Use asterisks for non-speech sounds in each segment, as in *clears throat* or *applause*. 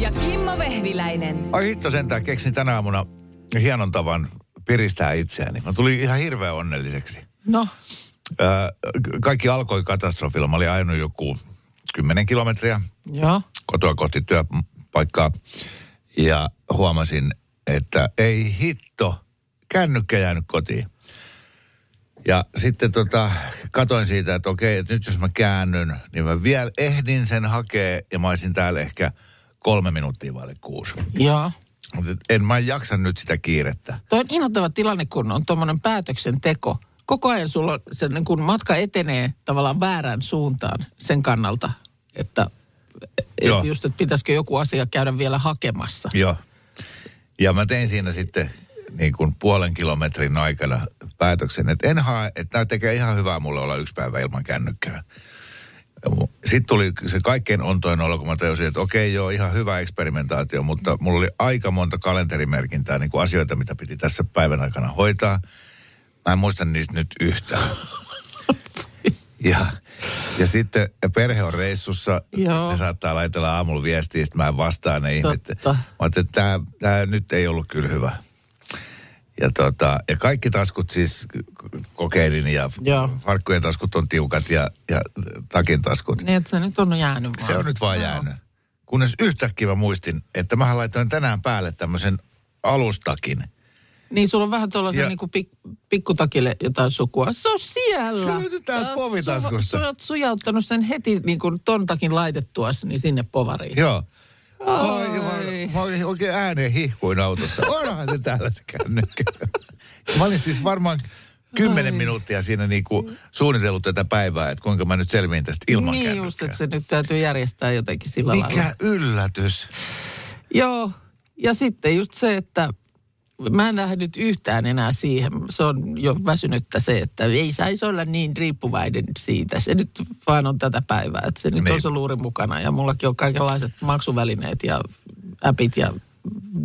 Ja Kimmo Vehviläinen. Ai hitto sentään, keksin tänä aamuna hienon tavan piristää itseäni. Mä tulin ihan hirveän onnelliseksi. No, Öö, kaikki alkoi katastrofilla. Mä olin ajanut joku 10 kilometriä joo. kotoa kohti työpaikkaa. Ja huomasin, että ei hitto, kännykkä jäänyt kotiin. Ja sitten tota, katoin siitä, että okei, että nyt jos mä käännyn, niin mä vielä ehdin sen hakea ja mä olisin täällä ehkä kolme minuuttia vaille kuusi. Joo. En mä jaksa nyt sitä kiirettä. Tuo on inhottava tilanne, kun on tuommoinen päätöksenteko. Koko ajan sulla on se, niin kun matka etenee tavallaan väärään suuntaan sen kannalta, että Joo. et just, että pitäisikö joku asia käydä vielä hakemassa. Joo. Ja mä tein siinä sitten niin kuin puolen kilometrin aikana päätöksen, että en hae, että tämä tekee ihan hyvää mulle olla yksi päivä ilman kännykkää. Sitten tuli se kaikkein ontoin olo, kun mä tajusin, että okei joo, ihan hyvä eksperimentaatio, mutta mulla oli aika monta kalenterimerkintää, niin kuin asioita, mitä piti tässä päivän aikana hoitaa. Mä en muista niistä nyt yhtään. *laughs* Ja, ja sitten perhe on reissussa. Joo. Ne saattaa laitella aamulla viestiä, sitten mä en vastaa ne. Totta. Mä ajattelin, että tämä, tämä nyt ei ollut kyllä hyvä. Ja, tota, ja kaikki taskut siis kokeilin ja Joo. farkkujen taskut on tiukat ja, ja takin taskut. Niin, että se nyt on jäänyt vaan. Se on nyt vaan Joo. jäänyt. Kunnes yhtäkkiä mä muistin, että mä laitoin tänään päälle tämmöisen alustakin. Niin, sulla on vähän tuollaisen Ja- niin kuin pik, pikkutakille jotain sukua. Se on siellä. Se löytyy täältä Sä oot povitaskusta. Su, sä oot sujauttanut sen heti niin kuin ton takin laitettuasi niin sinne povariin. Joo. Ai. Ai, mä, mä olin oikein ääneen hihkuin autossa. Onhan se täällä se kännykkä. Mä olin siis varmaan kymmenen minuuttia siinä niinku suunnitellut tätä päivää, että kuinka mä nyt selviin tästä ilman niin kännykkää. just, että se nyt täytyy järjestää jotenkin sillä lailla. Mikä yllätys. Joo, ja sitten just se, että mä en lähde nyt yhtään enää siihen. Se on jo väsynyttä se, että ei saisi olla niin riippuvainen siitä. Se nyt vaan on tätä päivää, että se nyt Niin. on se luuri mukana. Ja mullakin on kaikenlaiset maksuvälineet ja appit ja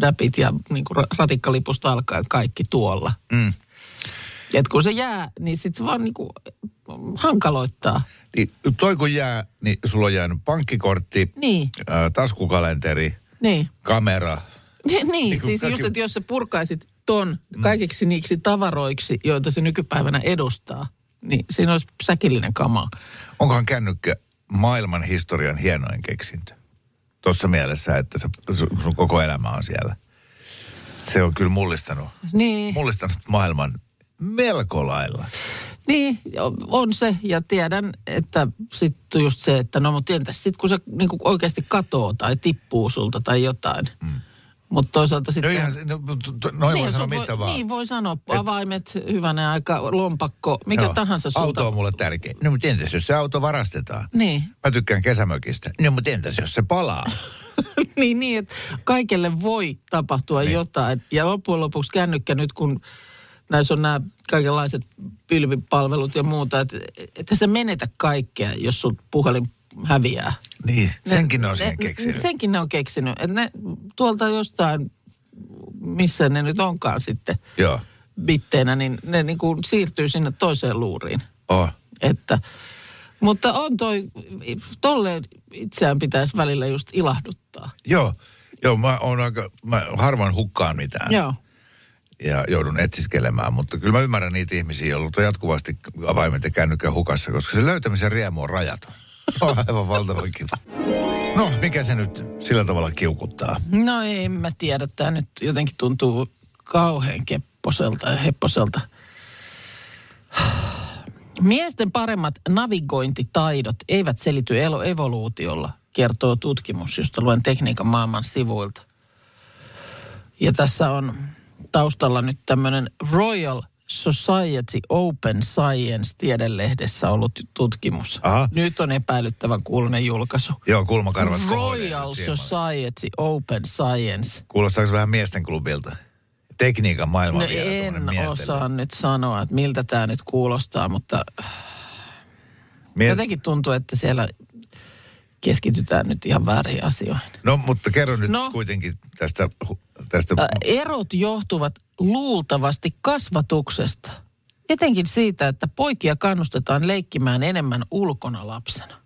däpit ja niin kuin ratikkalipusta alkaen kaikki tuolla. Mm. Et kun se jää, niin sitten se vaan niin kuin hankaloittaa. Niin, toi kun jää, niin sulla on jäänyt pankkikortti, Niin, taskukalenteri, niin. kamera. *laughs* Niin, niin kuin siis kaikki- just, että jos sä purkaisit ton kaikiksi niiksi tavaroiksi, joita se nykypäivänä edustaa, niin siinä olisi säkillinen kama. Onkohan kännykkä maailman historian hienoin keksintö? Tuossa mielessä, että se, sun koko elämä on siellä. Se on kyllä mullistanut, Niin, mullistanut maailman melko lailla. niin on se. Ja tiedän, että sitten just se, että no mutta entäs sitten kun se niin oikeasti katoo tai tippuu sulta tai jotain. Mm. Mutta toisaalta No sitten... ihan, no, to- noin voi jos sanoa mistä vaan. Niin voi sanoa, avaimet, hyvänä aika, lompakko, mikä Joo. tahansa sulta. Auto on mulle tärkeä. No mutta entäs jos se auto varastetaan? Niin. Mä tykkään kesämökistä. No mutta entäs jos se palaa? *laughs* niin, niin, että kaikelle voi tapahtua Niin. niin. jotain. Ja loppujen lopuksi kännykkä nyt, kun näissä on nämä kaikenlaiset pilvipalvelut ja muuta, että että sä menetä kaikkea, jos sun puhelin häviää. Niin, senkin ne on ne, siihen keksinyt. Senkin ne on keksinyt. Että ne tuolta jostain, missä ne nyt onkaan sitten Joo. bitteinä, niin ne niin kuin siirtyy sinne toiseen luuriin. Oh. Että, mutta on toi, tolleen itseään pitäisi välillä just ilahduttaa. Joo. Joo, mä, on aika, mä harvoin hukkaan mitään. Joo. ja joudun etsiskelemään. Mutta kyllä mä ymmärrän niitä ihmisiä, joilla on jatkuvasti avaimet ja kännykkä hukassa, koska se löytämisen riemu on rajaton. *laughs* Aivan valtavan kiva. No, mikä se nyt sillä tavalla kiukuttaa? No en mä tiedä, tämä nyt jotenkin tuntuu kauhean kepposelta ja hepposelta. Miesten paremmat navigointitaidot eivät selity evoluutiolla, kertoo tutkimus, josta luen tekniikan maailman sivuilta. Ja tässä on taustalla nyt tämmöinen Royal Society Open Science tiedelehdessä ollut tutkimus. Aha. Nyt on epäilyttävän kuulunen julkaisu. Joo, kulmakarvat Royal. Society Open Science. Kuulostaako vähän miesten klubilta? Tekniikan maailma No vielä en osaa nyt sanoa, että miltä tämä nyt kuulostaa, mutta Mie- jotenkin tuntuu, että siellä keskitytään nyt ihan väärin asioihin. No, mutta kerro nyt No. kuitenkin tästä, tästä Ä, Erot johtuvat luultavasti kasvatuksesta. Etenkin siitä, että poikia kannustetaan leikkimään enemmän ulkona lapsena.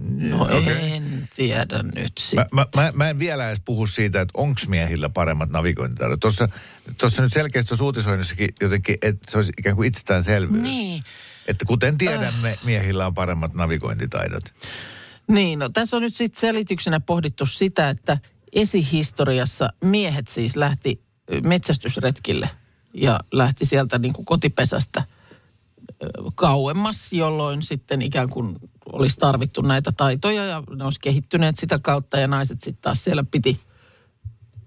No okei. en tiedä nyt. Mä, mä, mä, mä en vielä edes puhu siitä, että onko miehillä paremmat navigointitaidot. Tuossa, tuossa nyt selkeästi tuossa uutisoinnissakin jotenkin, että se olisi ikään kuin itsestäänselvyys. Niin. Että kuten tiedämme, miehillä on paremmat navigointitaidot. Niin, no tässä on nyt sitten selityksenä pohdittu sitä, että esihistoriassa miehet siis lähti metsästysretkille ja lähti sieltä niin kuin kotipesästä kauemmas, jolloin sitten ikään kuin olisi tarvittu näitä taitoja ja ne olisi kehittyneet sitä kautta ja naiset sitten taas siellä piti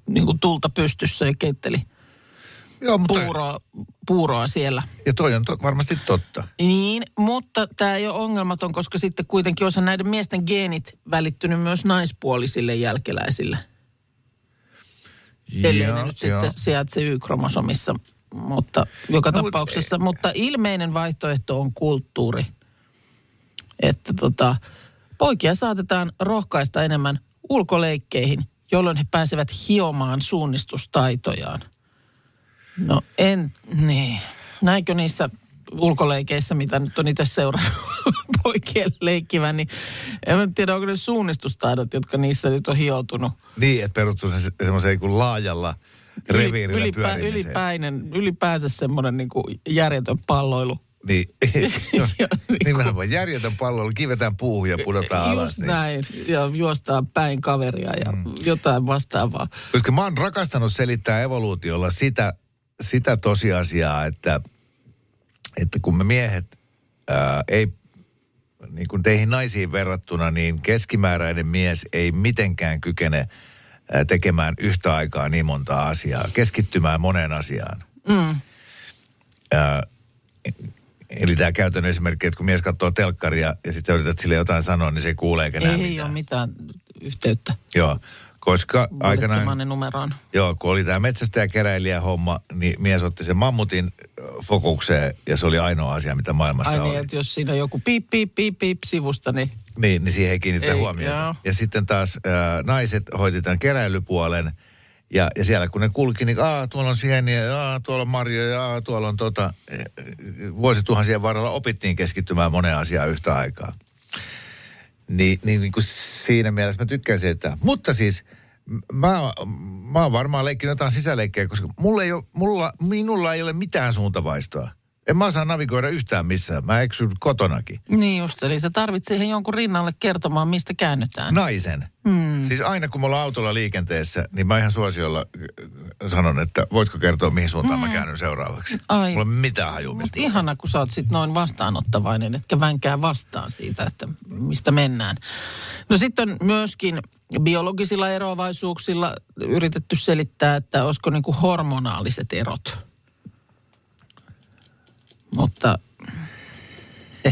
niin kuin tulta pystyssä ja keitteli Joo, mutta... puuroa, puuroa siellä. Ja toi on to, varmasti totta. Niin, mutta tämä ei ole ongelmaton, koska sitten kuitenkin osa näiden miesten geenit välittynyt myös naispuolisille jälkeläisille. Ellei ne nyt sitten sijaitse Y-kromosomissa, mutta joka No, tapauksessa. Mutta, mutta ilmeinen vaihtoehto on kulttuuri. Että tota, poikia saatetaan rohkaista enemmän ulkoleikkeihin, jolloin he pääsevät hiomaan suunnistustaitojaan. No en, niin. Näinkö niissä ulkoleikeissä, mitä nyt on itse seurannut *laughs* poikien leikkivän, niin en mä tiedä, onko ne suunnistustaidot, jotka niissä nyt on hioutunut. Niin, että perustuu se semmoiseen kuin laajalla reviirillä Ylipä, pyörimiseen. ylipäinen, ylipäänsä semmoinen niin kuin järjetön palloilu. Niin, *laughs* Ja niin nimenomaan järjetön pallo, kivetään puuhun ja pudotaan alas. Just Niin. näin. Ja juostaan päin kaveria ja mm. jotain vastaavaa. Koska mä oon rakastanut selittää evoluutiolla sitä, sitä tosiasiaa, että, että kun me miehet ää, ei, niin kuin teihin naisiin verrattuna, niin keskimääräinen mies ei mitenkään kykene ää, tekemään yhtä aikaa niin montaa asiaa, keskittymään moneen asiaan. Mm. Ää, eli tämä käytännön esimerkki, että kun mies katsoo telkkaria ja sitten yrität sille jotain sanoa, niin se ei kuule eikä näe Ei mitään. ole mitään yhteyttä Joo, koska aikanaan... numeroon. Joo, kun oli tämä metsästäjäkeräilijä homma, niin mies otti sen mammutin fokukseen ja se oli ainoa asia, mitä maailmassa Ai oli. niin, että jos siinä on joku piip, piip, piip, piip sivusta, niin Niin, niin siihen ei kiinnitä Ei, huomiota. joo. Ja sitten taas ää, naiset hoiti tämän keräilypuolen ja, ja siellä kun ne kulki, niin Aa, tuolla on sieniä, Aa, tuolla on marjoja, Aa, tuolla on tota, eh, vuosituhansien varrella opittiin keskittymään moneen asiaan yhtä aikaa. Niin, niin, niin kuin siinä mielessä mä tykkäsin, että... Mutta siis mä, mä oon varmaan leikkinyt jotain sisäleikkejä, koska mulla ei ole, mulla, minulla ei ole mitään suuntavaistoa. En mä osaa navigoida yhtään missään. Mä eksyn kotonakin. Niin just, eli se tarvitsee siihen jonkun rinnalle kertomaan, mistä käännytään. Naisen. Hmm. Siis aina kun me ollaan autolla liikenteessä, niin mä ihan suosiolla sanon, että voitko kertoa, mihin suuntaan hmm. mä käännyn seuraavaksi. Ai. Mulla ei mitään hajua, Mutta ihana, kun sä oot sit noin vastaanottavainen, etkä vänkää vastaan siitä, että mistä mennään. No sitten on myöskin biologisilla eroavaisuuksilla yritetty selittää, että olisiko niinku hormonaaliset erot. Mutta *laughs*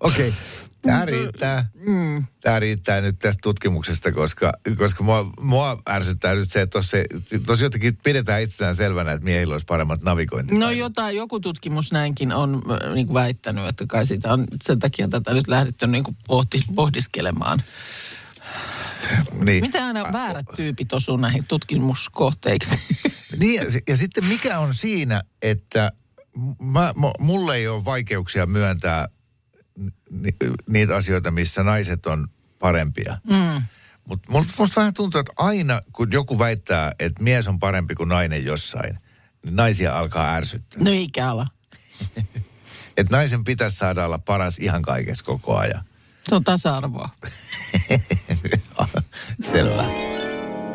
Okei, okay. Tämä riittää. Mm. Tämä riittää nyt tästä tutkimuksesta, koska, koska mua, mua ärsyttää nyt se, että tuossa jotenkin pidetään itsestään selvänä, että miehillä olisi paremmat navigointit. no jotain, joku tutkimus näinkin on äh, niin kuin väittänyt, että kai siitä on sen takia tätä nyt lähdetty niin kuin pohti, pohdiskelemaan. Niin. Mitä aina väärät tyypit osuu näihin tutkimuskohteiksi? *laughs* Niin, ja, ja sitten mikä on siinä, että mä, mulle ei ole vaikeuksia myöntää niitä asioita, missä naiset on parempia. Mm. Mutta musta vähän tuntuu, että aina kun joku väittää, että mies on parempi kuin nainen jossain, niin naisia alkaa ärsyttää. no eikä ala. *laughs* Että naisen pitäisi saada olla paras ihan kaikessa koko ajan. Se on tasa-arvoa. *laughs* Selvä.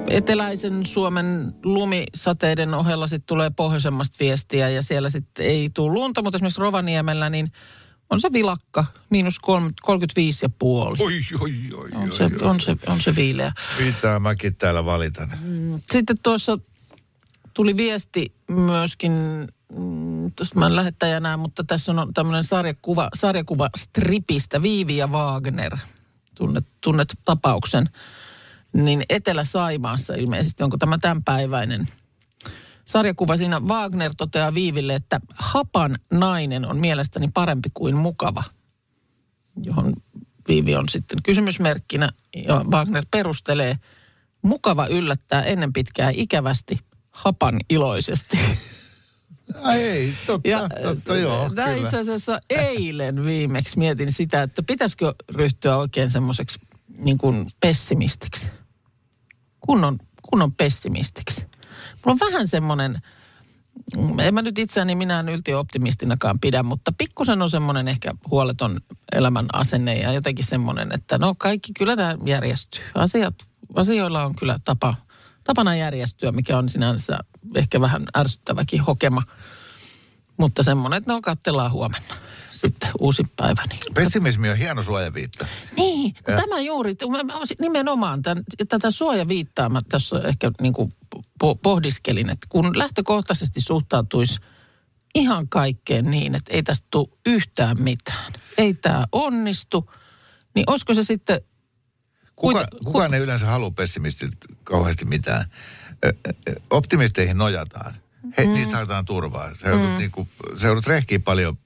Eteläisen Suomen lumisateiden ohella sitten tulee pohjoisemmasta viestiä ja siellä sitten ei tule lunta, mutta esimerkiksi Rovaniemellä niin on se vilakka, miinus kolm- 35 ja puoli. Oi, oi, oi, On oi, se, oi. on, se, on se viileä. Mitä mäkin täällä valitan? Sitten tuossa tuli viesti myöskin, mm, tuosta mä en lähettäjä näe, mutta tässä on tämmöinen sarjakuva, sarjakuva stripistä Viivi ja Wagner. Tunnet, tunnet tapauksen. Niin Etelä-Saimaassa ilmeisesti, onko tämä tämänpäiväinen sarjakuva. Siinä Wagner toteaa Viiville, että hapan nainen on mielestäni parempi kuin mukava, johon Viivi on sitten kysymysmerkkinä ja Wagner perustelee, mukava yllättää ennen pitkää ikävästi, hapan iloisesti. Ai ei, totta, Ja totta joo, tämä kyllä. itse asiassa eilen viimeksi mietin sitä, että pitäisikö ryhtyä oikein semmoiseksi niin kuin pessimistiksi. Kunnon, kunnon pessimistiksi. Mulla on vähän semmoinen, mm, en mä nyt itseäni minään yltiöoptimistinakaan pidä, mutta pikkusen on semmoinen ehkä huoleton elämän asenne ja jotenkin semmoinen, että no kaikki kyllä nämä järjestyy. Asiat, asioilla on kyllä tapa, tapana järjestyä, mikä on sinänsä ehkä vähän ärsyttäväkin hokema. Mutta semmoinen, että no katsellaan huomenna sitten uusi päivä. Niin. Pessimismi on hieno suojaviitta. Niin, kun tämä juuri, nimenomaan tämän, tätä suojaviittaa mä tässä ehkä niin kuin po- pohdiskelin, että kun lähtökohtaisesti suhtautuisi ihan kaikkeen niin, että ei tästä tule yhtään mitään, ei tämä onnistu, niin olisiko se sitten... Kuka, kuita- kukaan ei yleensä halua pessimistit kauheasti mitään. Optimisteihin nojataan. He, mm. Niistä saadaan turvaa. Sä joudut, mm. joudut rehkiä paljon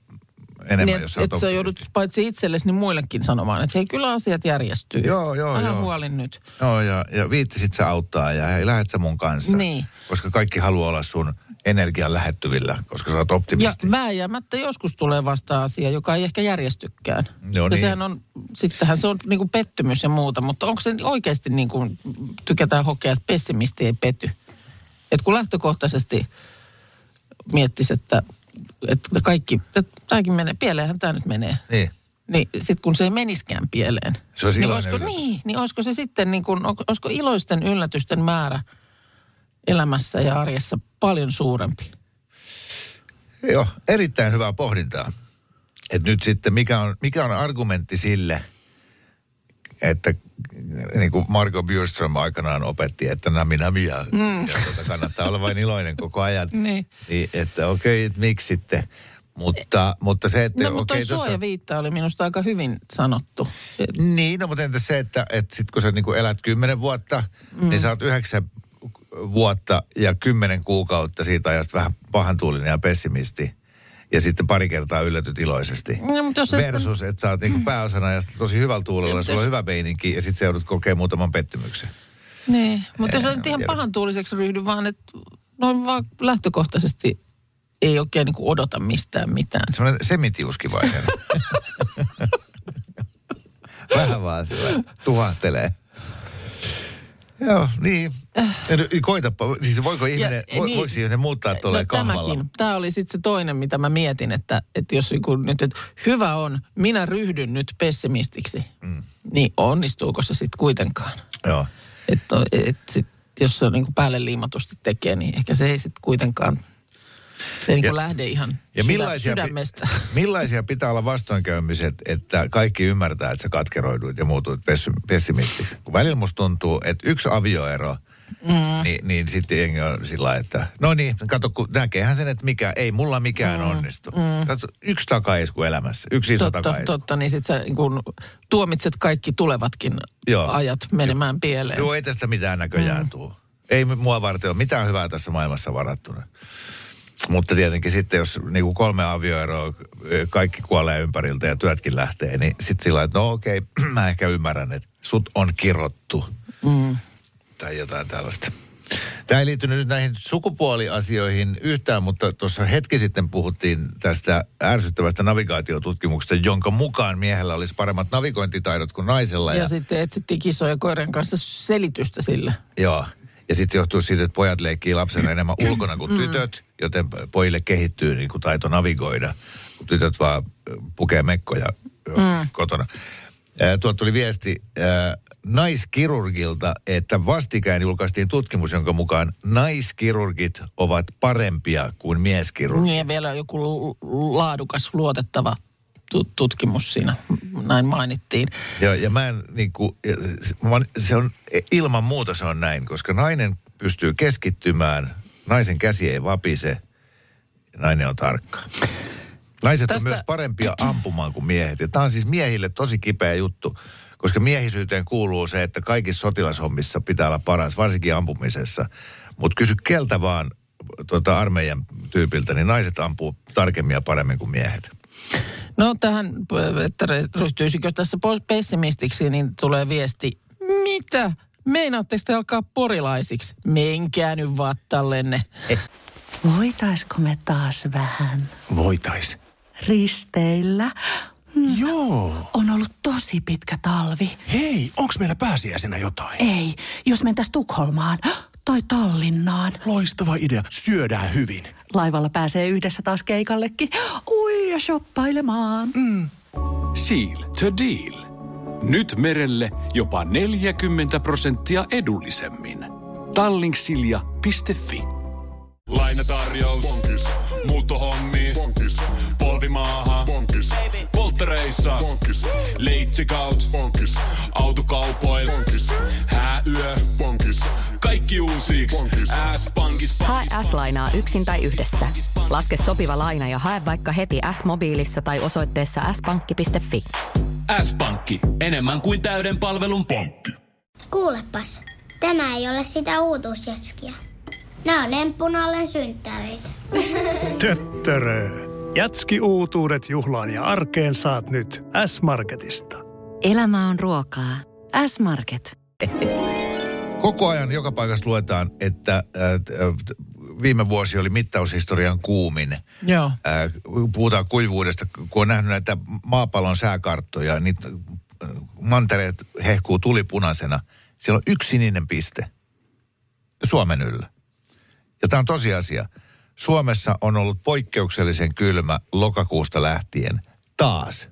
enemmän, niin, jos oot et sä joudut paitsi itsellesi, niin muillekin sanomaan, että hei, kyllä asiat järjestyy. Joo, joo, Älä joo. huoli nyt. Joo, ja, ja viittisit sä auttaa ja hei, lähet sä mun kanssa. Niin. Koska kaikki haluaa olla sun energian lähettyvillä, koska sä oot Ja optimisti. vääjäämättä joskus tulee vasta asia, joka ei ehkä järjestykään. Joo, ja niin. sehän on, sittenhän se on niin kuin pettymys ja muuta, mutta onko se oikeasti niin kuin, tykätään hokea, että pessimisti ei pety? Että kun lähtökohtaisesti miettisi, että, että kaikki, että tämäkin menee, pieleenhän tämä nyt menee. Niin. Niin sitten kun se ei meniskään pieleen. Se olisi niin olisiko, yllätys. niin, niin olisiko se sitten, niin kuin, on- olisiko iloisten yllätysten määrä elämässä ja arjessa paljon suurempi? Joo, erittäin hyvää pohdintaa. Et nyt sitten mikä on, mikä on argumentti sille, että niin kuin Marco Bjurström aikanaan opetti, että nami nami ja, mm. ja tuota, kannattaa olla vain iloinen koko ajan. *laughs* Niin. niin että okei, okay, miksi sitten? Mutta, mutta se, että No mutta okei, toi suojaviitta oli minusta aika hyvin sanottu. Niin, no mutta entäs se, että, että sit kun sä niin elät kymmenen vuotta, mm. niin sä oot yhdeksän vuotta ja kymmenen kuukautta siitä ajasta vähän pahantuulinen ja pessimisti. Ja sitten pari kertaa yllätyt iloisesti. No, mutta jos Versus, että sä oot niin pääosan ajasta tosi hyvällä tuulella, sulla on hyvä meininki ja sitten sä joudut kokea muutaman pettymyksen. Niin, mutta jos sä nyt ihan pahan tuuliseksi ryhdy, vaan että noin vaan lähtökohtaisesti ei oikein niin odota mistään mitään. Semmoinen semitiuskivaihe. *laughs* Vähän vaan sillä tuhahtelee. Joo, niin. Nyt Koitapa, siis voiko ihminen, Ja, vo, niin. voiko ihminen muuttaa tuolleen no, kahvalla? tämäkin. Tämä oli sitten se toinen, mitä mä mietin, että, että jos niinku nyt, että hyvä on, minä ryhdyn nyt pessimistiksi, mm. niin onnistuuko se sitten kuitenkaan? Joo. Että et sit, jos se niinku päälle liimatusti tekee, niin ehkä se ei sitten kuitenkaan, se ei niinku Ja- lähde ihan Ja millaisia, sydämestä. pi- *laughs* millaisia pitää olla vastoinkäymiset, että kaikki ymmärtää, että sä katkeroiduit ja muutuit pessimistiksi? Kun välillä musta tuntuu, että yksi avioero, mm. niin, niin sitten jengi on sillä että no niin, kato, kun näkeehän sen, että mikä, ei mulla mikään mm. onnistu. Mm. Katso, yksi takaisku elämässä, yksi iso Totta, takaisku. totta, niin sitten sä niin kun tuomitset kaikki tulevatkin Joo. ajat menemään pieleen. Joo, ei tästä mitään näköjään mm. tuu. Ei mua varten ole mitään hyvää tässä maailmassa varattuna. Mutta tietenkin sitten, jos niin kuin kolme avioeroa, kaikki kuolee ympäriltä ja työtkin lähtee, niin sitten sillä että no okei, *clears throat* mä ehkä ymmärrän, että sut on kirottu. Mm. Tai jotain tällaista. Tämä ei liittynyt nyt näihin sukupuoliasioihin yhtään, mutta tuossa hetki sitten puhuttiin tästä ärsyttävästä navigaatiotutkimuksesta, jonka mukaan miehellä olisi paremmat navigointitaidot kuin naisella. Ja, ja sitten etsittiin kissojen ja koirien kanssa selitystä sille. Joo. Ja sitten se johtuu siitä, että pojat leikkii lapsena enemmän ulkona kuin tytöt, joten pojille kehittyy niin kuin taito navigoida, kun tytöt vaan pukee mekkoja mm. kotona. Tuolta tuli viesti naiskirurgilta, että vastikään julkaistiin tutkimus, jonka mukaan naiskirurgit ovat parempia kuin mieskirurgit. Niin ja vielä joku laadukas, luotettava tutkimus siinä, näin mainittiin. Ja, ja mä en niin kuin, se on, ilman muuta se on näin, koska nainen pystyy keskittymään Naisen käsi ei vapise. Nainen on tarkka. Naiset Tästä- on myös parempia ampumaan kuin miehet. Ja tämä on siis miehille tosi kipeä juttu, koska miehisyyteen kuuluu se, että kaikissa sotilashommissa pitää olla paras, varsinkin ampumisessa. Mutta kysy keltä vaan tuota, armeijan tyypiltä, niin naiset ampuu tarkemmin ja paremmin kuin miehet. No tähän, että ryhtyisikö tässä pessimistiksi, niin tulee viesti. Mitä? Meinaatteko te alkaa porilaisiksi? Menkää nyt vattallenne. Voitaisko me taas vähän Voitais. risteillä? Joo. On ollut tosi pitkä talvi. Hei, onks meillä pääsiäisenä jotain? Ei, jos mentäis Tukholmaan tai Tallinnaan. Loistava idea. Syödään hyvin. Laivalla pääsee yhdessä taas keikallekin. Ui ja shoppailemaan. Seal to deal. Nyt merelle jopa 40 prosenttia edullisemmin. Tallingsilja.fi Lainatarjous. Bonkis. Muuttohommi. Bonkis. Polvimaaha. Bonkis. Polttereissa. Bonkis. Leitsikaut. Bonkis. Autokaupoil. Bonkis. Hääyö. Bonkis. Kaikki uusi. S-pankis. Hae S-lainaa yksin tai yhdessä. Laske sopiva laina ja hae vaikka heti S-mobiilissa tai osoitteessa s-pankki.fi. S-pankki. Enemmän kuin täyden palvelun pankki. Kuulepas, tämä ei ole sitä uutuusjatskia. Nämä on emppunallen synttäreitä. *laughs* Töttörö. Jatski uutuudet juhlaan ja arkeen saat nyt S-Marketista. Elämä on ruokaa. S-Market. *laughs* Koko ajan joka paikassa luetaan, että äh, äh, viime vuosi oli mittaushistorian kuumin. Joo. Äh, puhutaan kuivuudesta, kun on nähnyt näitä maapallon sääkarttoja, niin mantereet hehkuu tulipunaisena. Siellä on yksi sininen piste Suomen yllä. Ja tämä on tosiasia. Suomessa on ollut poikkeuksellisen kylmä lokakuusta lähtien taas.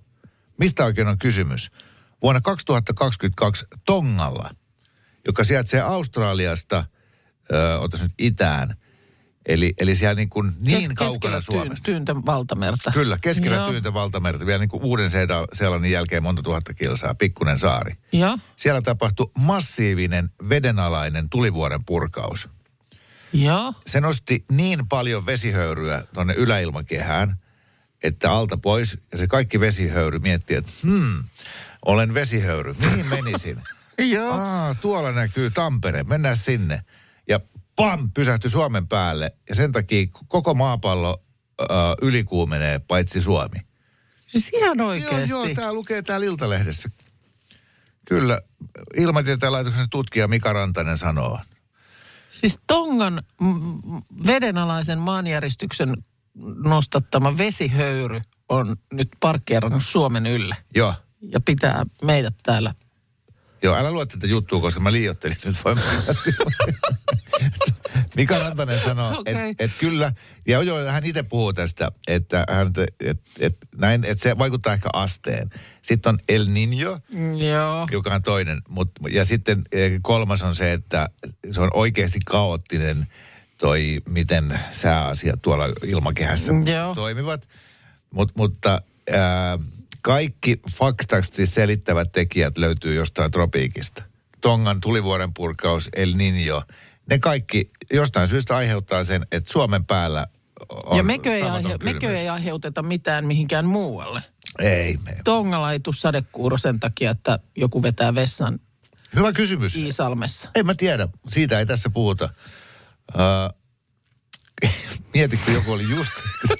Mistä oikein on kysymys? Vuonna 2022 Tongalla, joka sijaitsee Australiasta, ö, otas nyt itään, eli, eli siellä niin, kuin niin Kes- kaukana Suomesta. Tyyn, tyyntä valtamerta. Kyllä, keskellä Joo. tyyntä valtamerta, vielä niin kuin uuden Seelannin jälkeen monta tuhatta kilsaa, pikkunen saari. Joo. Siellä tapahtui massiivinen vedenalainen tulivuoren purkaus. Joo. Se nosti niin paljon vesihöyryä tuonne yläilmakehään, että alta pois, ja se kaikki vesihöyry mietti, että hmm, olen vesihöyry, mihin menisin? *laughs* Joo. Aa, tuolla näkyy Tampere, mennään sinne. Ja pam, pysähtyi Suomen päälle, ja sen takia koko maapallo äh, ylikuumenee, paitsi Suomi. Siis ihan Joo, oikeasti. joo, tämä lukee täällä Iltalehdessä. Kyllä, Ilmatieteen laitoksen tutkija Mika Rantanen sanoo. Siis Tongan vedenalaisen maanjäristyksen nostattama vesihöyry on nyt parkkeerannut Suomen ylle Joo, ja pitää meidät täällä. Joo, älä lue tätä juttua, koska mä liiottelin nyt voin *laughs* Mika Rantanen sanoo, Okei. että et kyllä, ja joo, hän itse puhuu tästä, että, hän, et, et, näin, että se vaikuttaa ehkä asteen. Sitten on El Niño, Joo. joka on toinen. Mut, ja sitten eh, kolmas on se, että se on oikeasti kaoottinen toi, miten sääasiat tuolla ilmakehässä Joo. toimivat. Mut, mutta ää, kaikki faktaisesti selittävät tekijät löytyy jostain tropiikista. Tongan tulivuoren purkaus, El Niño, ne kaikki jostain syystä aiheuttaa sen, että Suomen päällä on ja mekö ei, aihe, mekö ei aiheuteta mitään mihinkään muualle. Ei, me. Tongalla ei tule sadekuuro sen takia, että joku vetää vessan Hyvä kysymys. Iisalmessa. En mä tiedä, siitä ei tässä puhuta. Uh, *laughs* mieti, kun joku oli just,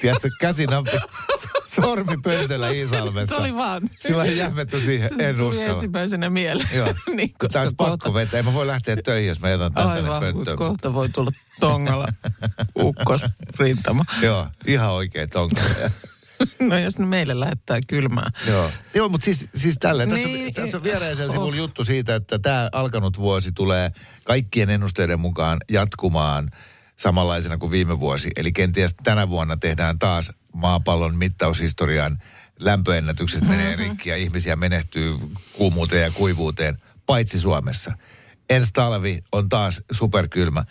tiedätkö, käsinappi, *laughs* sormi pöntöllä Iisalmessa. Se oli vaan. Sillä ei jämmetty siihen, Se en tuli uskalla. ensimmäisenä mieleen. Joo, *laughs* niin, tämä olisi pakko vetää. Ei mä voi lähteä töihin, jos mä jätän tän tänne Aivan, mutta pönttöön. kohta voi tulla tongalla ukkosrintama. Joo, ihan oikein tonka. No jos ne meille lähettää kylmää. Joo, Joo mutta siis, siis tälleen. Tässä, Niin, tässä on viereisellä sivulla oh. juttu siitä, että tämä alkanut vuosi tulee kaikkien ennusteiden mukaan jatkumaan samanlaisena kuin viime vuosi. Eli kenties tänä vuonna tehdään taas maapallon mittaushistorian lämpöennätykset menee Mhm. rikki ja ihmisiä menehtyy kuumuuteen ja kuivuuteen, paitsi Suomessa. Ensi talvi on taas superkylmä.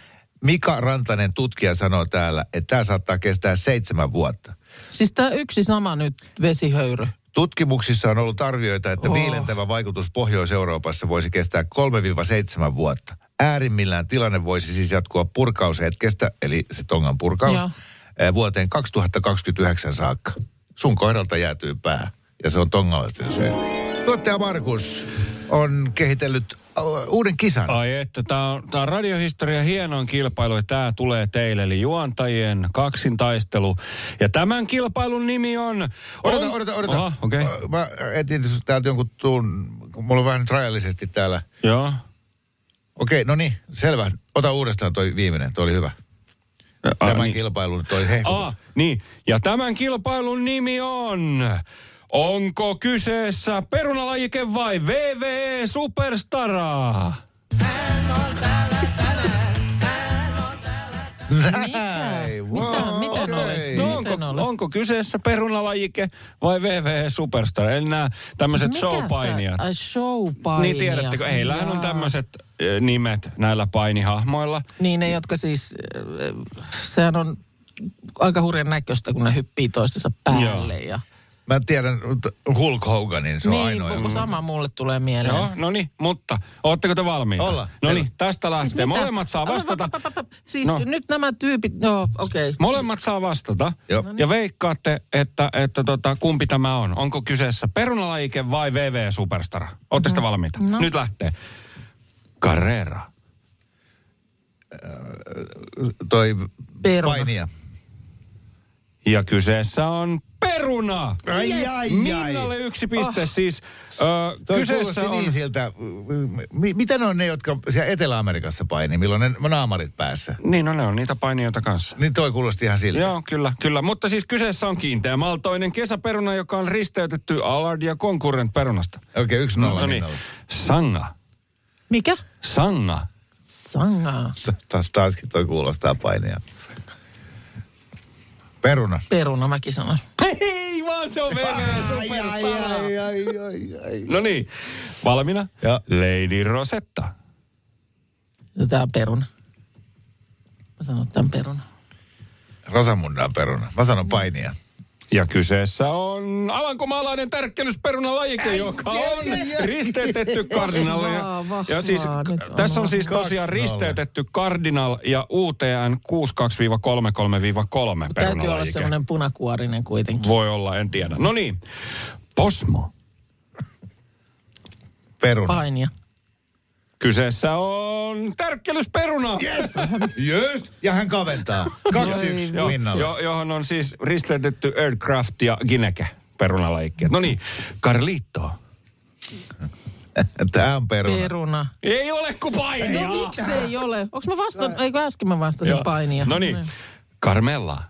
Mika Rantanen tutkija sanoo täällä, että tämä saattaa kestää seitsemän vuotta. Siis tämä yksi sama nyt vesihöyry. Tutkimuksissa on ollut arvioita, että Oh. viilentävä vaikutus Pohjois-Euroopassa voisi kestää 3-7 vuotta. Äärimmillään tilanne voisi siis jatkua purkaushetkestä, eli se tongan purkaus, Joo. eh, vuoteen 2029 saakka. Sun kohdalta jäätyy pää, ja se on tongalaisten syy. Tuottaja Markus on kehitellyt äh, uuden kisan. Ai että, tämä on, tää on radiohistoria hienoin kilpailu ja tämä tulee teille, eli juontajien kaksintaistelu. Ja tämän kilpailun nimi on... Odota, on... odota, odota. Aha, okei. Okay. Mä etin täältä jonkun tuun, kun mulla on vähän rajallisesti täällä. Joo. Okei, no niin, selvä. Ota uudestaan toi viimeinen, toi oli hyvä. Ah, Tämän niin. kilpailun toi hehkutus. Ah, niin. Ja tämän kilpailun nimi on... Onko kyseessä perunalajike vai VVE Superstara? Näin, Mitä? wow, Miten okei. oli? Miten onko, kyseessä perunalajike vai VVE Superstar? Eli nämä tämmöiset showpainijat. Ai showpainia. Niin tiedättekö, heillähän on tämmöiset eh, nimet näillä painihahmoilla. Niin ne, jotka siis, äh, sehän on aika hurjan näköistä, kun ne hyppii toistensa päälle. Joo. Ja, Mä tiedän Hulk Hoganin, se on niin, ainoa. koko sama mulle tulee mieleen. Joo, no niin, mutta ootteko te valmiita? Olla. No niin, tästä lähtee. Siis mitä? Molemmat saa vastata. Siis No. nyt nämä tyypit, joo, okei. Molemmat saa vastata. Joo. Ja veikkaatte, että, että tota, kumpi tämä on. Onko kyseessä perunalajike vai VV Superstar? Ootte sitten valmiita? No. Nyt lähtee. Carrera. Toi Peruna. painija. Ja kyseessä on peruna. Ai, ai, Minnalle yksi piste. Siis ö, Toi kyseessä on... niin siltä, mi- mitä ne on ne, jotka siellä Etelä-Amerikassa painii, milloin ne naamarit päässä? Niin, no ne on niitä painijoita kanssa. Niin toi kuulosti ihan siltä. Joo, kyllä, kyllä. Mutta siis kyseessä on kiinteämaltoinen kesäperuna, joka on risteytetty Allard ja Concurrent perunasta. Okei, okay, yksi nolla No niin. Sanga. Mikä? Sanga. Sangaa. Taas, taaskin toi kuulostaa painija. Peruna. Peruna mäkin sanoin. Ei vaan se on ai, ai, ai. No niin, valmiina? Joo. Lady Rosetta. Ja tää on peruna. Mä sanon tämän peruna. Rosamundan peruna. Mä sanon painija. Ja kyseessä on alankomaalainen tärkkelysperunalajike, joka on risteytetty kardinaali. Vahvaa, vahvaa. Ja siis tässä on siis tosiaan 2-0. risteytetty Cardinal ja UTN 62-33-3 Täytyy olla semmoinen punakuorinen kuitenkin. Voi olla, en tiedä. No niin, Posmo. Peruna. Painia. Kyseessä on tärkkelysperuna. Yes. *laughs* Yes. Ja hän kaventaa. Kaksi yksi Jo, johon on siis risteytetty Aircraft ja Gineke perunalajikkeet. No niin, Carlito. *laughs* Tää on peruna. Peruna. Ei ole kuin painia. No miksi ei ole? Onko mä vastaan, eikö äsken mä vastasin Joo. painia? No niin, Carmella.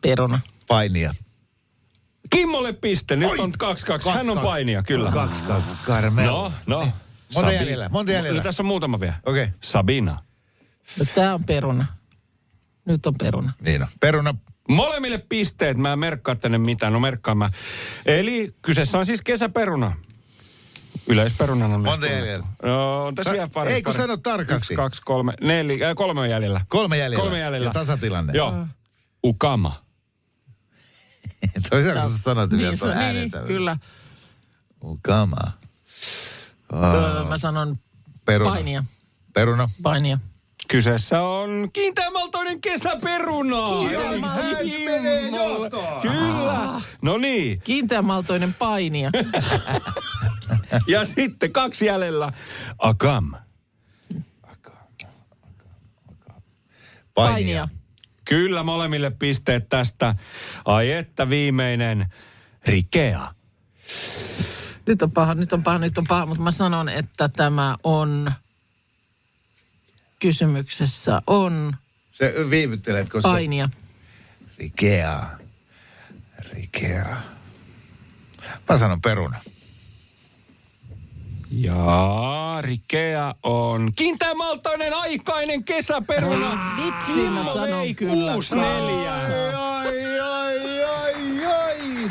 Peruna. Painija. Kimmolle piste, nyt on 2-2. Hän on painia, kyllä. Kaksi, kaksi. Karmel. No, no. Monta Sabi- jäljellä? Monta jäljellä? No, tässä on muutama vielä. Okei. Okay. Sabina. No, tää on peruna. Nyt on peruna. Niin on. Peruna. Molemmille pisteet, mä en merkkaa tänne mitään, no merkkaan mä. Eli kyseessä on siis kesäperuna. Yleisperunana on myös Monta tullut. jäljellä? No, on tässä Sa- vielä pari. ei, kun pari. sano tarkasti. Yksi, kaksi, kolme, neljä, äh, kolme on jäljellä. Kolme jäljellä. Kolme jäljellä. Ja tasatilanne. Joo. Ukama. Toi on hyvä, kun sä sanot vielä Niin, tuon se, äänen. niin kyllä. Ukama. Öö, mä sanon Peruna. painia. Peruna. Painia. Kyseessä on kiinteämaltoinen kesäperuna. Kiinteämaltoinen. Menee johtoon. Kyllä. No niin. Kiinteämaltoinen painia. *laughs* Ja sitten kaksi jäljellä. Akam. Painia. Kyllä molemmille pisteet tästä. Ai että viimeinen. Rikea. Nyt on paha, nyt on paha, nyt on paha, mutta mä sanon, että tämä on kysymyksessä on Se viivyttelet, koska... painia. Rikea. Rikea. Mä sanon peruna. Ja Rikea on kiinteämaltoinen aikainen kesäperuna. Vitsi, mä sanon kyllä. 6 4 Ai, ai, ai, ai.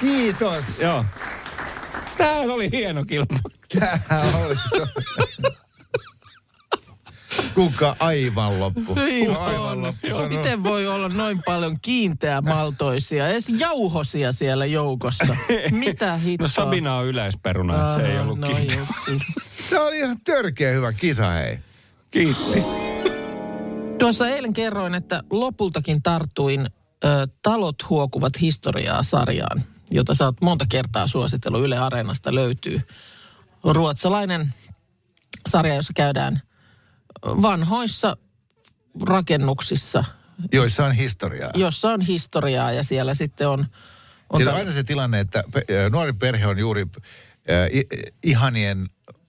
Kiitos. Joo. Tämä oli hieno kilpailu. Tää oli... Kuka aivan loppu. Niin Kuka aivan on. loppu. Joo, Sano- Miten voi olla noin paljon kiinteämaltoisia, edes jauhosia siellä joukossa? *laughs* Mitä hittoa? No Sabina on yleisperuna, että se ei Aha, ollut no justiin. *laughs* Se oli ihan törkeä hyvä kisa, hei. Kiitti. Tuossa eilen kerroin, että lopultakin tartuin ö, Talot huokuvat historiaa sarjaan, jota sä oot monta kertaa suositellut. Yle Areenasta löytyy ruotsalainen sarja, jossa käydään vanhoissa rakennuksissa, Joissa on historiaa. jossa on historiaa ja siellä sitten on... on Siinä on aina se tilanne, että nuori perhe on juuri ihanien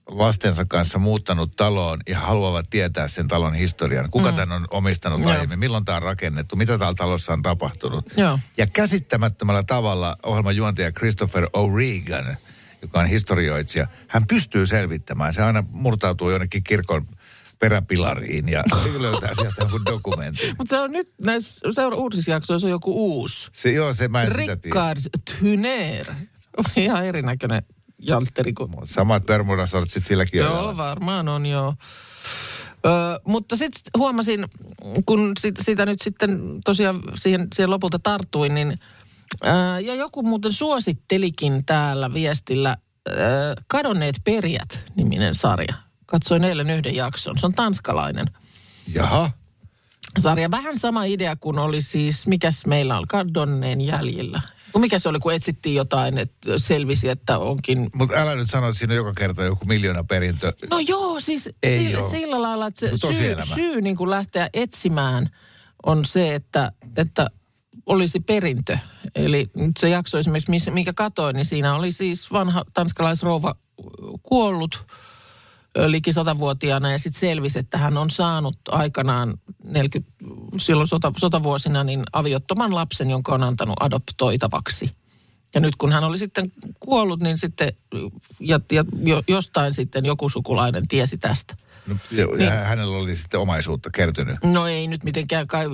lastensa kanssa muuttanut taloon ja haluavat tietää sen talon historian. Kuka mm. tämän on omistanut Joo. aiemmin, milloin tämä on rakennettu, mitä täällä talossa on tapahtunut. Joo. Ja käsittämättömällä tavalla ohjelman juontaja Christopher O'Regan, joka on historioitsija, hän pystyy selvittämään. Se aina murtautuu jonnekin kirkon peräpilariin ja *laughs* löytää sieltä jonkun dokumentin. Mutta se on nyt näissä seura- uusissa jaksoissa on joku uusi. Se, joo, se mä en. Rickard Thyner. Ihan erinäköinen jantteri kuin Samat Bermudasortsit silläkin Joo, jalassa. varmaan on joo. Ö, mutta sitten huomasin, kun sit, sitä nyt sitten tosiaan siihen, siihen lopulta tarttuin, niin ö, ja joku muuten suosittelikin täällä viestillä ö, Kadonneet perjät niminen sarja. Katsoin eilen yhden jakson. Se on tanskalainen Jaha. sarja. Vähän sama idea kuin oli siis, mikäs meillä on kadonneen jäljellä. Kun Mikä se oli, kun etsittiin jotain, että selvisi, että onkin Mutta älä nyt sano, että siinä on joka kerta joku miljoona perintö. No joo, siis Ei si- sillä lailla, että se No syy, syy niin kuin lähteä etsimään on se, että, että olisi perintö. Eli nyt se jakso esimerkiksi, missä- minkä katoin, niin siinä oli siis vanha tanskalaisrouva kuollut liki satavuotiaana ja sitten selvisi, että hän on saanut aikanaan 40, silloin sota, sotavuosina niin aviottoman lapsen, jonka on antanut adoptoitavaksi. Ja nyt kun hän oli sitten kuollut, niin sitten ja, ja jo, jostain sitten joku sukulainen tiesi tästä. No, ja Niin. hänellä oli sitten omaisuutta kertynyt. No ei nyt mitenkään kai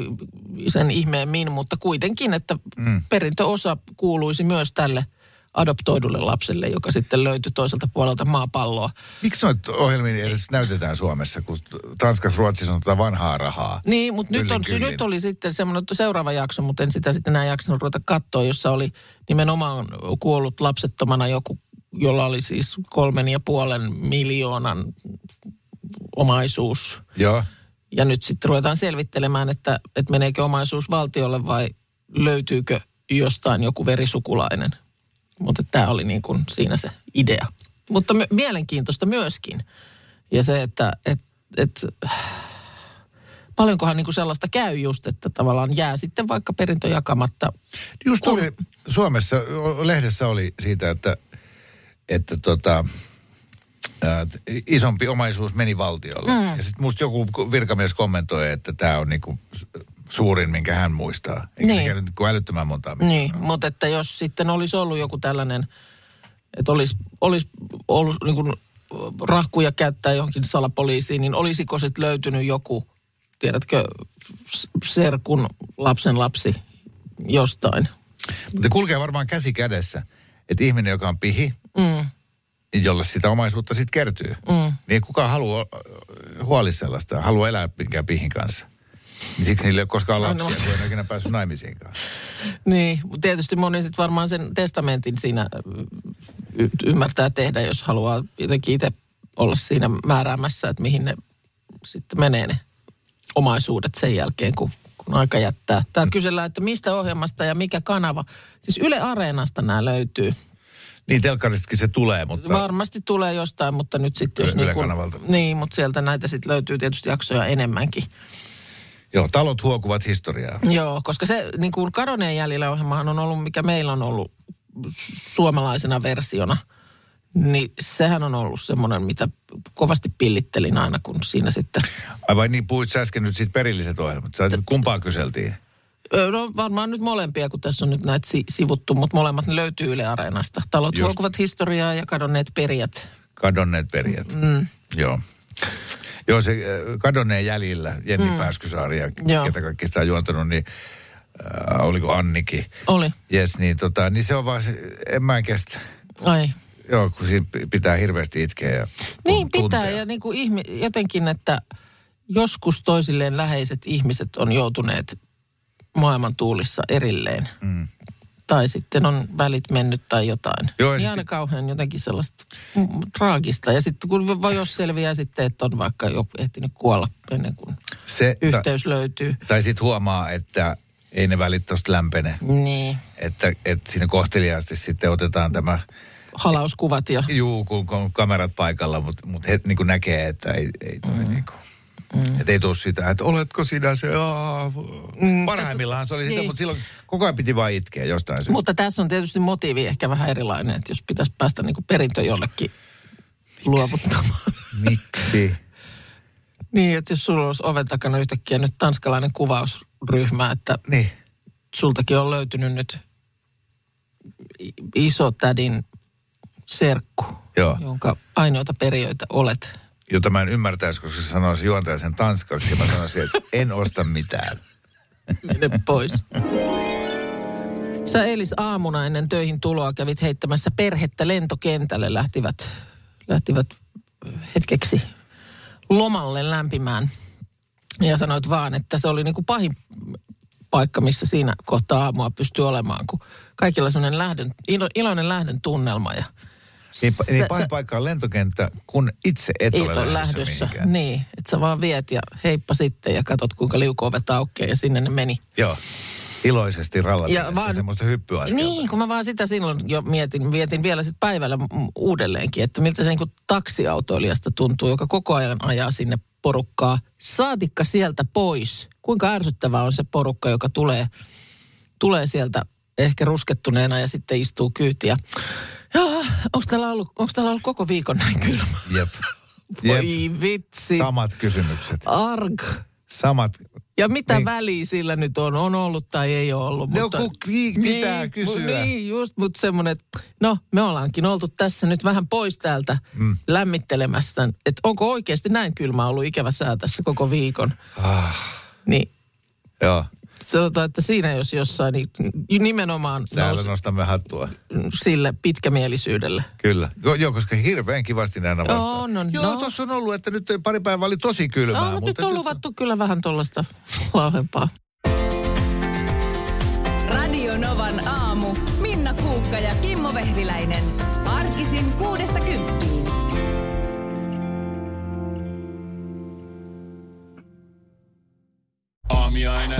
sen ihmeemmin, mutta kuitenkin, että mm. perintöosa kuuluisi myös tälle adoptoidulle lapselle, joka sitten löytyi toiselta puolelta maapalloa. Miksi noita ohjelmia edes näytetään Suomessa, kun Tanskassa, Ruotsissa on tätä vanhaa rahaa? Niin, mutta nyt, on, kyllin. nyt oli sitten semmoinen seuraava jakso, mutta en sitä sitten enää jaksanut ruveta katsoa, jossa oli nimenomaan kuollut lapsettomana joku, jolla oli siis kolmen ja puolen miljoonan omaisuus. Joo. Ja nyt sitten ruvetaan selvittelemään, että, että meneekö omaisuus valtiolle vai löytyykö jostain joku verisukulainen. Mutta tämä oli niin kuin siinä se idea. Mutta mielenkiintoista myöskin. Ja se, että et, et, paljonkohan niin kuin sellaista käy just, että tavallaan jää sitten vaikka perintö jakamatta. Just oli, Suomessa lehdessä oli siitä, että, että tota, ää, isompi omaisuus meni valtiolle. Mm. Ja sitten musta joku virkamies kommentoi, että tämä on niinku s- suurin, minkä hän muistaa. Eikä Niin. se kuin älyttömän montaa Niin, mutta että jos sitten olisi ollut joku tällainen, että olisi, olisi ollut niin kuin rahkuja käyttää johonkin salapoliisiin, niin olisiko sitten löytynyt joku, tiedätkö, serkun lapsen lapsi jostain? Mutta kulkee varmaan käsi kädessä, että ihminen, joka on pihi, Mm, jolle sitä omaisuutta sitten kertyy, mm. niin ei kukaan halua huoli sellaista, halua elää minkään pihin kanssa. Niin siksi niillä ei ole koskaan no. lapsia, kun ei ikinä päässyt naimisiinkaan. Niin, mutta tietysti moni sitten varmaan sen testamentin siinä y- ymmärtää tehdä, jos haluaa jotenkin itse olla siinä määräämässä, että mihin ne sitten menee ne omaisuudet sen jälkeen, kun, kun aika jättää. Täällä kysellään, että mistä ohjelmasta ja mikä kanava. Siis Yle Areenasta nämä löytyy. Niin telkkaristakin se tulee, mutta... Varmasti tulee jostain, mutta nyt sitten jos Yle niin, kun, niin, mutta sieltä näitä sitten löytyy tietysti jaksoja enemmänkin. Joo, talot huokuvat historiaa. Joo, koska se niin kuin Kadoneen jäljellä ohjelmahan on ollut, mikä meillä on ollut su- suomalaisena versiona. Niin sehän on ollut semmoinen, mitä kovasti pillittelin aina, kun siinä sitten... Ai vai niin, puhuit sä äsken nyt siitä perilliset ohjelmat. Sä, kumpaa kyseltiin? No varmaan nyt molempia, kun tässä on nyt näitä si- sivuttu, mutta molemmat ne löytyy Yle Areenasta. Talot Just. huokuvat historiaa ja kadonneet perijät. Kadonneet perijät. Mm. Joo. Joo, se äh, kadonneen jäljillä, Jenni mm. Pääskysaari ja Joo. ketä kaikki sitä on juontanut, niin äh, oliko Annikin? Oli. Jes, niin, tota, niin se on vaan, en mä kestä. Ai. Joo, kun siinä pitää hirveästi itkeä ja Niin tuntea. pitää ja niin kuin ihmi, jotenkin, että joskus toisilleen läheiset ihmiset on joutuneet maailman tuulissa erilleen. Mm. Tai sitten on välit mennyt tai jotain. Joo, niin aina kauhean jotenkin sellaista traagista. Ja sitten kun voi jos selviää sitten, että on vaikka jo ehtinyt kuolla ennen kuin Se, yhteys löytyy. Ta, tai sitten huomaa, että ei ne välit tosta lämpene. Niin, Että, että siinä kohteliaasti sitten otetaan tämä, halauskuvat ja... juu, kun on kamerat paikalla, mutta mut he niin näkee, että ei, ei tule mm. niin kuin, mm. että ei tule sitä, että oletko sinä se, aa, Mm, parhaimmillaan se oli sitä, niin. mutta silloin koko ajan piti vaan itkeä jostain syystä. Mutta tässä on tietysti motiivi ehkä vähän erilainen, että jos pitäisi päästä niin perintö jollekin luovuttamaan. Miksi? *laughs* Niin, että jos sulla olisi oven takana yhtäkkiä nyt tanskalainen kuvausryhmä, että Niin. sultakin on löytynyt nyt iso tädin serkku, Joo. jonka ainoita perijöitä olet. Jota mä en ymmärtäisi, koska se sanoisi juontaja sen tanskaksi ja mä sanoisin, että en osta mitään. Mene pois. Sä eilis aamuna ennen töihin tuloa kävit heittämässä perhettä lentokentälle. Lähtivät, lähtivät hetkeksi lomalle lämpimään. Ja sanoit vaan, että se oli niin kuin pahin paikka, missä siinä kohtaa aamua pystyy olemaan, kun kaikilla sellainen lähdön, ilo, iloinen lähdön tunnelma. Ja Niin, pa- niin Sä- pahin sä- paikka on lentokenttä, kun itse et ole ole lähdössä, lähdössä. mihinkään. Niin, että sä vaan viet ja heippa sitten ja katot kuinka liukuovet aukeaa ja sinne ne meni. Joo. Iloisesti vaan- semmoista hyppyaskelta. Niin, kun mä vaan sitä silloin jo mietin, mietin vielä sitten päivällä uudelleenkin, että miltä se niin taksiautoilijasta tuntuu, joka koko ajan ajaa sinne porukkaa. Saatikka sieltä pois. Kuinka ärsyttävää on se porukka, joka tulee, tulee sieltä ehkä ruskettuneena ja sitten istuu kyytiä. Joo, onko täällä, ollut, onko täällä ollut koko viikon näin kylmä? Jep. *laughs* Voi vitsi. Samat kysymykset. Arg. Samat. Ja mitä Niin. niin. väliä sillä nyt on? On ollut tai ei ole ollut. No, kun vi- pitää niin, kysyä. mu- Niin, just, mutta semmoinen, että no me ollaankin oltu tässä nyt vähän pois täältä mm. lämmittelemässä. Että onko oikeasti näin kylmä ollut ikävä sää tässä koko viikon? Ah, Niin joo. Sanotaan, että siinä jos jossain, niin nimenomaan Täällä nousi nostamme hattua. sille pitkämielisyydelle. Kyllä. Jo, joo, koska hirveän kivasti ne aina Joo, no, joo, no. tuossa on ollut, että nyt pari päivää oli tosi kylmää. No, mutta nyt on luvattu kyllä vähän tuollaista *laughs* lauhempaa. Radio Novan aamu. Minna Kuukka ja Kimmo Vehviläinen. Arkisin kuudesta kymppiin. Aamiaine.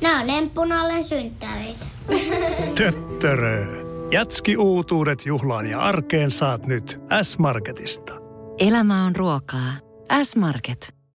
Nämä on emppunallen synttäreitä. *laughs* Töttörö. Jatski uutuudet juhlaan ja arkeen saat nyt S-Marketista. Elämä on ruokaa. S-Market.